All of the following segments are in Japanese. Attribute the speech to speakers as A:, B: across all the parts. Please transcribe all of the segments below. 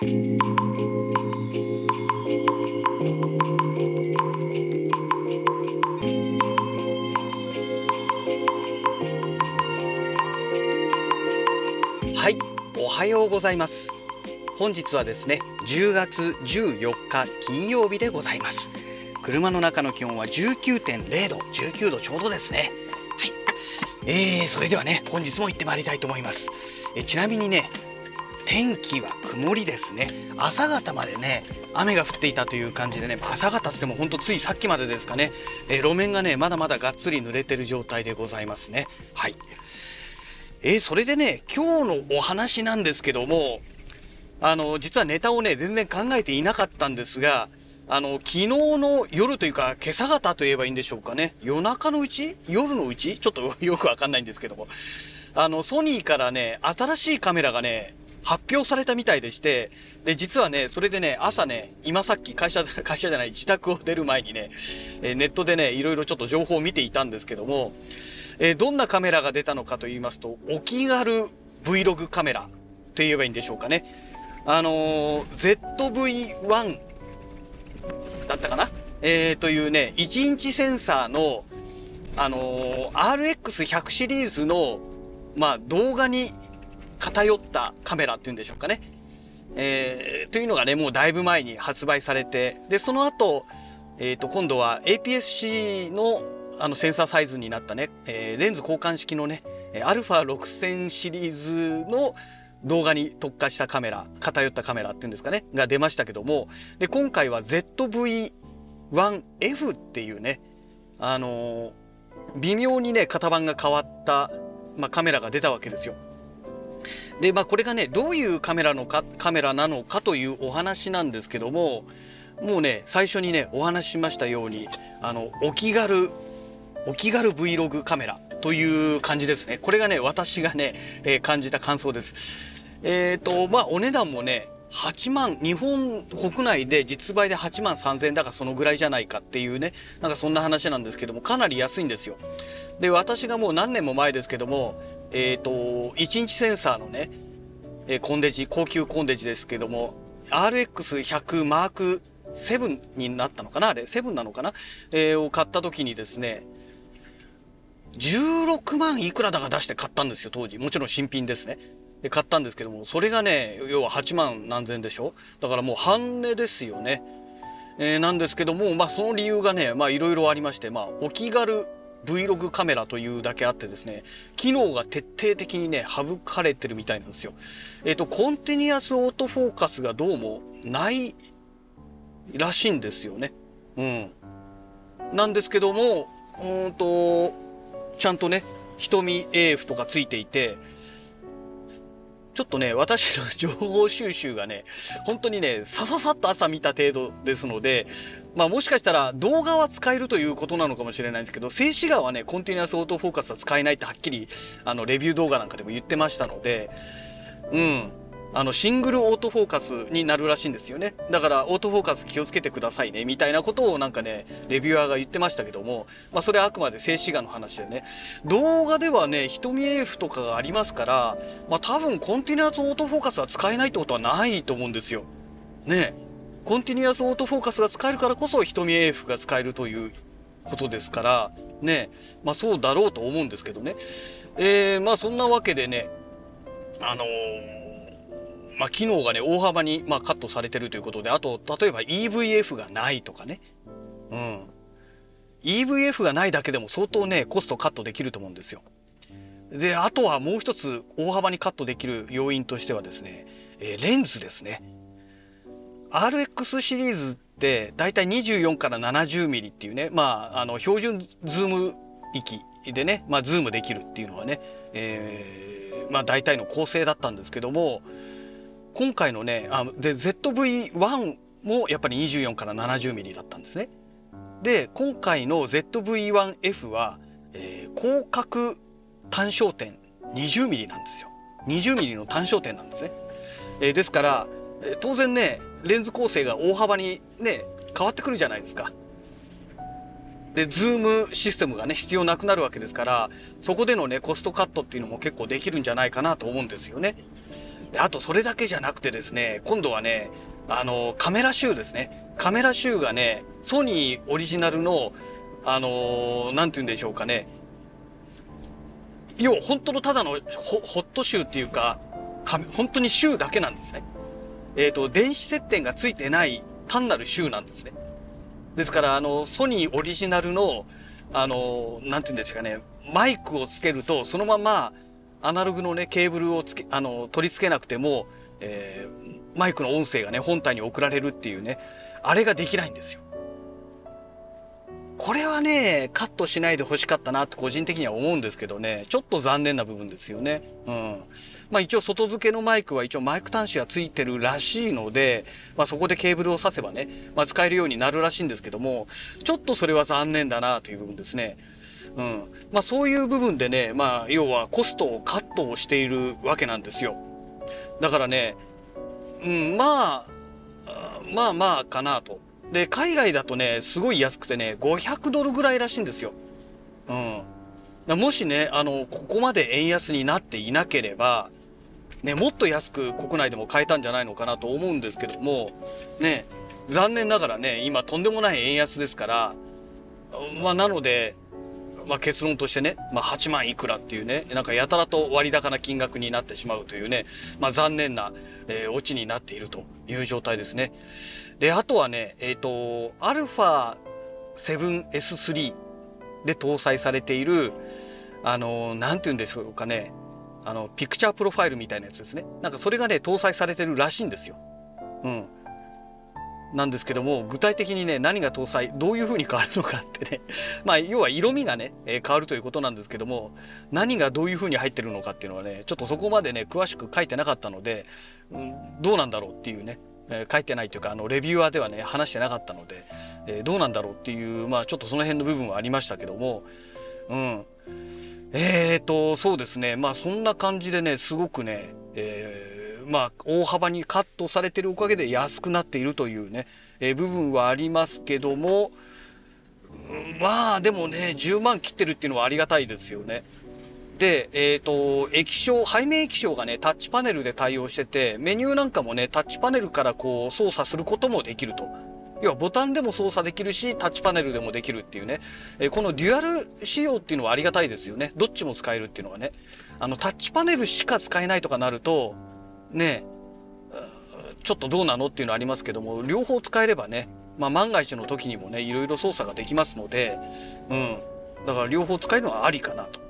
A: はいおはようございます。本日はですね10月14日金曜日でございます。車の中の気温は19.0度19度ちょうどですね。はい。えー、それではね本日も行ってまいりたいと思います。えちなみにね天気は曇りですね。朝方までね雨が降っていたという感じでね朝方ってもほんとついさっきまでですかね、え路面がねまだまだがっつり濡れてる状態でございますね。はい。えー、それでね、今日のお話なんですけども、あの、実はネタをね、全然考えていなかったんですが、あの、昨日の夜というか、今朝方と言えばいいんでしょうかね。夜中のうち？夜のうち？ちょっとよくわかんないんですけども。あの、ソニーからね、新しいカメラがね、発表されたみたいでして、で、実はね、それでね、朝ね、今さっき会社、会社じゃない、自宅を出る前にね、えネットでね、いろいろちょっと情報を見ていたんですけども、え、どんなカメラが出たのかと言いますと、お気軽 Vlog カメラと言えばいいんでしょうかね。あのー、ZV-1 だったかな？えー、というね、1インチセンサーの、あのー、RX100 シリーズの、まあ、動画に偏ったカメラっていうんでしょうかね。えー、というのがね、もうだいぶ前に発売されて、で、その後、えっ、ー、と、今度は APS-C のあのセンサーサイズになったね、えー、レンズ交換式のね α6000 シリーズの動画に特化したカメラ偏ったカメラっていうんですかねが出ましたけどもで今回は ZV-1F っていうねあのー、微妙にね型番が変わった、まあ、カメラが出たわけですよ。でまあこれがねどういうカメラのかカメラなのかというお話なんですけどももうね最初にねお話ししましたようにあのお気軽お気軽 Vlog カメラという感じですね。これがね、私がね、えー、感じた感想です。えっ、ー、と、まあ、お値段もね、8万、日本国内で実売で8万3000円だからそのぐらいじゃないかっていうね、なんかそんな話なんですけども、かなり安いんですよ。で、私がもう何年も前ですけども、えっ、ー、と、1インチセンサーのね、え、コンデジ、高級コンデジですけども、RX100 マーク7になったのかな？あれ ?7 なのかな？えー、を買った時にですね、16万いくらだか出して買ったんですよ、当時。もちろん新品ですね。で、買ったんですけども、それがね、要は8万何千でしょ？だからもう半値ですよね。えー、なんですけども、まあその理由がね、まあいろいろありまして、まあお気軽 Vlog カメラというだけあってですね、機能が徹底的にね、省かれてるみたいなんですよ。えっ、ー、と、コンティニアスオートフォーカスがどうもないらしいんですよね。うん。なんですけども、うんと、ちゃんとね、瞳 AF とかついていて、ちょっとね、私の情報収集がね、本当にね、さささっと朝見た程度ですので、まあもしかしたら動画は使えるということなのかもしれないんですけど、静止画はね、コンティニュアスオートフォーカスは使えないってはっきり、あの、レビュー動画なんかでも言ってましたので、うん。あのシングルオートフォーカスになるらしいんですよね。だからオートフォーカス気をつけてくださいねみたいなことをなんかねレビュアーが言ってましたけども、まあ、それはあくまで静止画の話でね。動画ではね瞳 AF とかがありますから、まあ、多分コンティニュアスオートフォーカスは使えないってことはないと思うんですよ。ね。コンティニュアスオートフォーカスが使えるからこそ瞳 AF が使えるということですからね。まあそうだろうと思うんですけどね。えー、まあそんなわけでねあのーまあ、機能がね、大幅に、まあ、カットされてるということで、あと、例えば EVF がないとかね。うん。EVF がないだけでも相当ね、コストカットできると思うんですよ。で、あとはもう一つ大幅にカットできる要因としてはですね、えー、レンズですね。RX シリーズってだいたい24から 70mm っていうね、まあ、あの、標準ズーム域でね、まあ、ズームできるっていうのはね、えー、まあ、大体の構成だったんですけども、今回のねあで ZV-1 もやっぱり24から 70mm だったんですね。で今回の ZV-1F は、えー、広角単焦点 20mm なんですよ。20mm の単焦点なんですね。えー、ですから、えー、当然ねレンズ構成が大幅にね変わってくるじゃないですか。でズームシステムがね必要なくなるわけですからそこでのねコストカットっていうのも結構できるんじゃないかなと思うんですよね。あとそれだけじゃなくてですね今度はねあのカメラシューですね。カメラシューがねソニーオリジナルのあの何て言うんでしょうかね。要は本当のただのホットシューっていうか本当にシューだけなんですね。えっ、ー、と電子接点がついてない単なるシューなんですね。ですからあのソニーオリジナルのあの何て言うんですかねマイクをつけるとそのままアナログのねケーブルをつけあの取り付けなくても、えー、マイクの音声がね本体に送られるっていうねあれができないんですよ。これはねカットしないで欲しかったなって個人的には思うんですけどねちょっと残念な部分ですよね。うんまあ、一応外付けのマイクは一応マイク端子がついてるらしいので、まあ、そこでケーブルを挿せばね、まあ、使えるようになるらしいんですけどもちょっとそれは残念だなという部分ですね。うんまあ、そういう部分でね、まあ、要はコストをカットをしているわけなんですよ。だからね、うん、まあまあまあかなと。で海外だとねすごい安くてね500ドルぐらいらしいんですよ。うん、もしねあのここまで円安になっていなければね、もっと安く国内でも買えたんじゃないのかなと思うんですけども、ね、残念ながらね、今とんでもない円安ですから、まあなので、まあ、結論としてね、まあ、8万いくらっていうね、なんかやたらと割高な金額になってしまうというね、まあ、残念な、えー、オチになっているという状態ですね。で、あとはね、えっ、ー、と、α7S3 で搭載されている、あの、なんて言うんでしょうかね、あのピクチャープロファイルみたいなやつですねなんかそれがね搭載されてるらしいんですよ。うんなんですけども具体的にね何が搭載どういう風に変わるのかってね まあ要は色味がね、え、変わるということなんですけども何がどういう風に入ってるのかっていうのはねちょっとそこまでね詳しく書いてなかったので、うん、どうなんだろうっていうね、え、書いてないというかあのレビューアーではね話してなかったので、え、どうなんだろうっていうまあちょっとその辺の部分はありましたけどもうんえーと、そうですね。まあそんな感じでね、すごくね、えー、まあ大幅にカットされてるおかげで安くなっているというね、えー、部分はありますけども、まあでもね、10万切ってるっていうのはありがたいですよね。で、えっ、ー、と、液晶、背面液晶がね、タッチパネルで対応してて、メニューなんかもね、タッチパネルからこう操作することもできると。要はボタンでも操作できるしタッチパネルでもできるっていうね、えこのデュアル仕様っていうのはありがたいですよねどっちも使えるっていうのはねあのタッチパネルしか使えないとかなるとねちょっとどうなのっていうのありますけども両方使えればね、まあ、万が一の時にもねいろいろ操作ができますので、うん、だから両方使えるのはありかなと。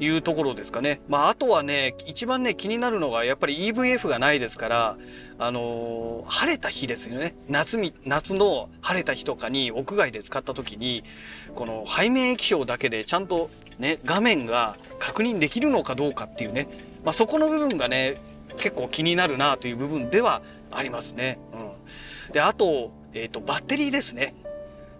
A: いうところですかね。まあ、あとはね、一番ね、気になるのが、やっぱり EVF がないですから、あのー、晴れた日ですよね。夏み、夏の晴れた日とかに屋外で使った時に、この背面液晶だけでちゃんとね、画面が確認できるのかどうかっていうね、まあ、そこの部分がね、結構気になるなという部分ではありますね。うん。で、あと、えっ、ー、と、バッテリーですね。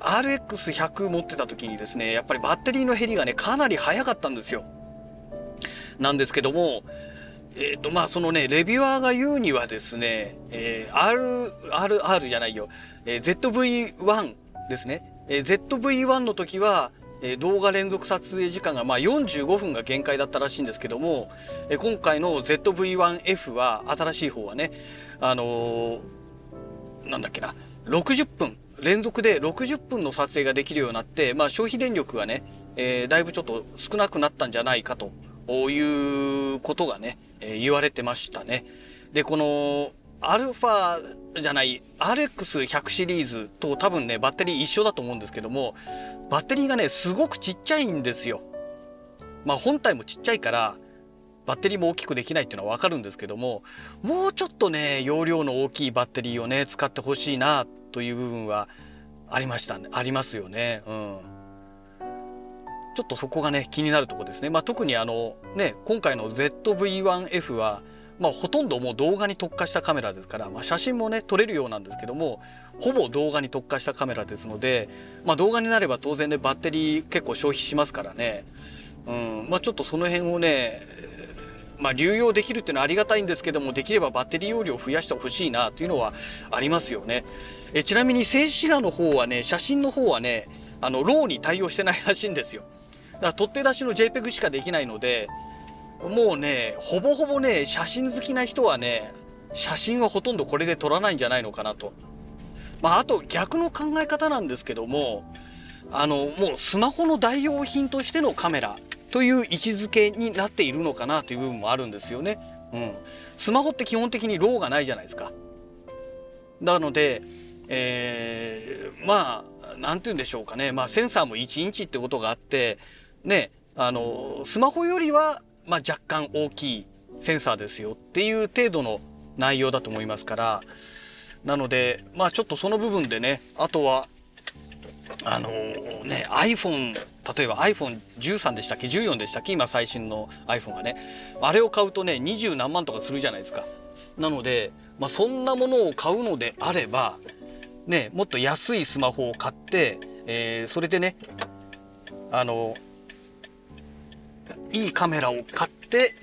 A: RX100 持ってた時にですね、やっぱりバッテリーの減りがね、かなり早かったんですよ。なんですけども、えっ、ー、と、まあ、そのね、レビュアーが言うにはですね、えー、R、R、R じゃないよ、えー、ZV-1 ですね。えー、ZV-1 の時は、え、動画連続撮影時間がまあ45分が限界だったらしいんですけども、え、今回の ZV-1F は新しい方はねあのー、なんだっけな60分連続で60分の撮影ができるようになって、まあ、消費電力がね、えー、だいぶちょっと少なくなったんじゃないかということがね、えー、言われてましたね。で、このアルファじゃない RX100 シリーズと多分ねバッテリー一緒だと思うんですけどもバッテリーがねすごくちっちゃいんですよ。まあ本体もちっちゃいからバッテリーも大きくできないっていうのは分かるんですけどももうちょっとね容量の大きいバッテリーをね使ってほしいなという部分はありましたねありますよね。うんちょっとそこがね気になるとこですね。まあ、特にあのね今回の ZV-1F はまあ、ほとんどもう動画に特化したカメラですから、まあ、写真もね撮れるようなんですけどもほぼ動画に特化したカメラですので、まあ、動画になれば当然ねバッテリー結構消費しますからね、うんまあ、ちょっとその辺をね、まあ、流用できるっていうのはありがたいんですけどもできればバッテリー容量を増やしてほしいなっていうのはありますよね。えちなみに静止画の方はね写真の方はねあのローに対応してないらしいんですよ。だから取って出しの JPEG しかできないのでもうねほぼほぼね写真好きな人はね写真はほとんどこれで撮らないんじゃないのかなと。まあ、あと逆の考え方なんですけどもあのもうスマホの代用品としてのカメラという位置づけになっているのかなという部分もあるんですよね。うん、スマホって基本的にローがないじゃないですか。なので、えー、まあ何て言うんでしょうかね、まあ、センサーも1インチってことがあってねあのスマホよりは、まあ、若干大きいセンサーですよっていう程度の内容だと思いますからなのでまあちょっとその部分でねあとはあのー、ね iPhone 例えば iPhone13 でしたっけ？14でしたっけ？今最新の iPhone がね。あれを買うとね20何万とかするじゃないですか。なので、まあ、そんなものを買うのであればねもっと安いスマホを買って、えー、それでねあのいいカメラを買って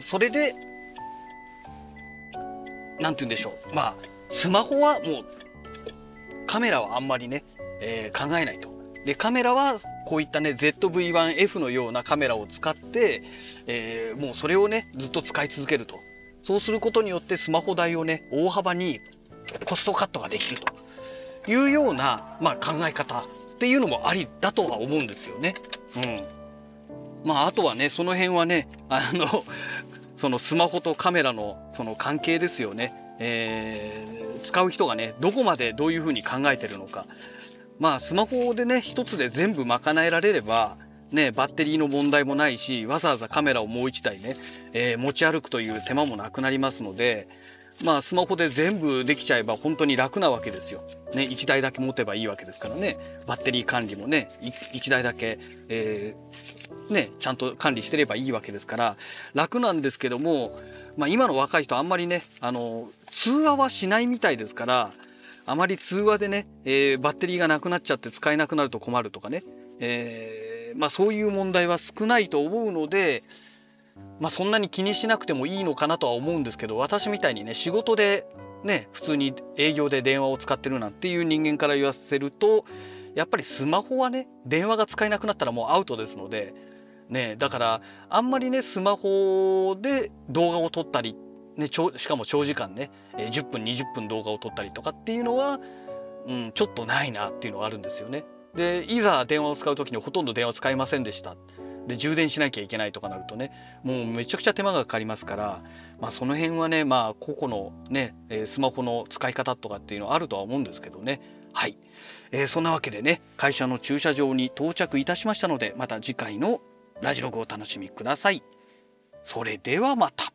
A: それで何て言うんでしょうまあスマホはもうカメラはあんまりね、えー、考えないと。でカメラはこういったね ZV-1F のようなカメラを使って、えー、もうそれをねずっと使い続けるとそうすることによってスマホ代をね大幅にコストカットができるというような、まあ、考え方っていうのもありだとは思うんですよね。うん、まああとはねその辺はねあの そのスマホとカメラのその関係ですよね。えー、使う人がねどこまでどういうふうに考えてるのかまあスマホでね一つで全部賄えられればねバッテリーの問題もないしわざわざカメラをもう一台ね、えー、持ち歩くという手間もなくなりますのでまあスマホで全部できちゃえば本当に楽なわけですよ。ね、1台だけ持てばいいわけですからね。バッテリー管理もね1台だけ、えー、ね、ちゃんと管理してればいいわけですから。楽なんですけども、まあ、今の若い人あんまりねあの通話はしないみたいですからあまり通話でね、えー、バッテリーがなくなっちゃって使えなくなると困るとかね、えー、まあ、そういう問題は少ないと思うので、まあ、そんなに気にしなくてもいいのかなとは思うんですけど私みたいにね仕事でね普通に営業で電話を使ってるなんていう人間から言わせるとやっぱりスマホはね電話が使えなくなったらもうアウトですので。ね、だからあんまりねスマホで動画を撮ったりね、しかも長時間ね、10分20分動画を撮ったりとかっていうのは、うん、ちょっとないなっていうのがあるんですよね。でいざ電話を使う時にほとんど電話使いませんでした。で充電しなきゃいけないとかなるとねもうめちゃくちゃ手間がかかりますから、まあ、その辺はねまあ個々のねスマホの使い方とかっていうのはあるとは思うんですけどねはい、えー、そんなわけでね会社の駐車場に到着いたしましたのでまた次回のラジログをお楽しみください。それではまた。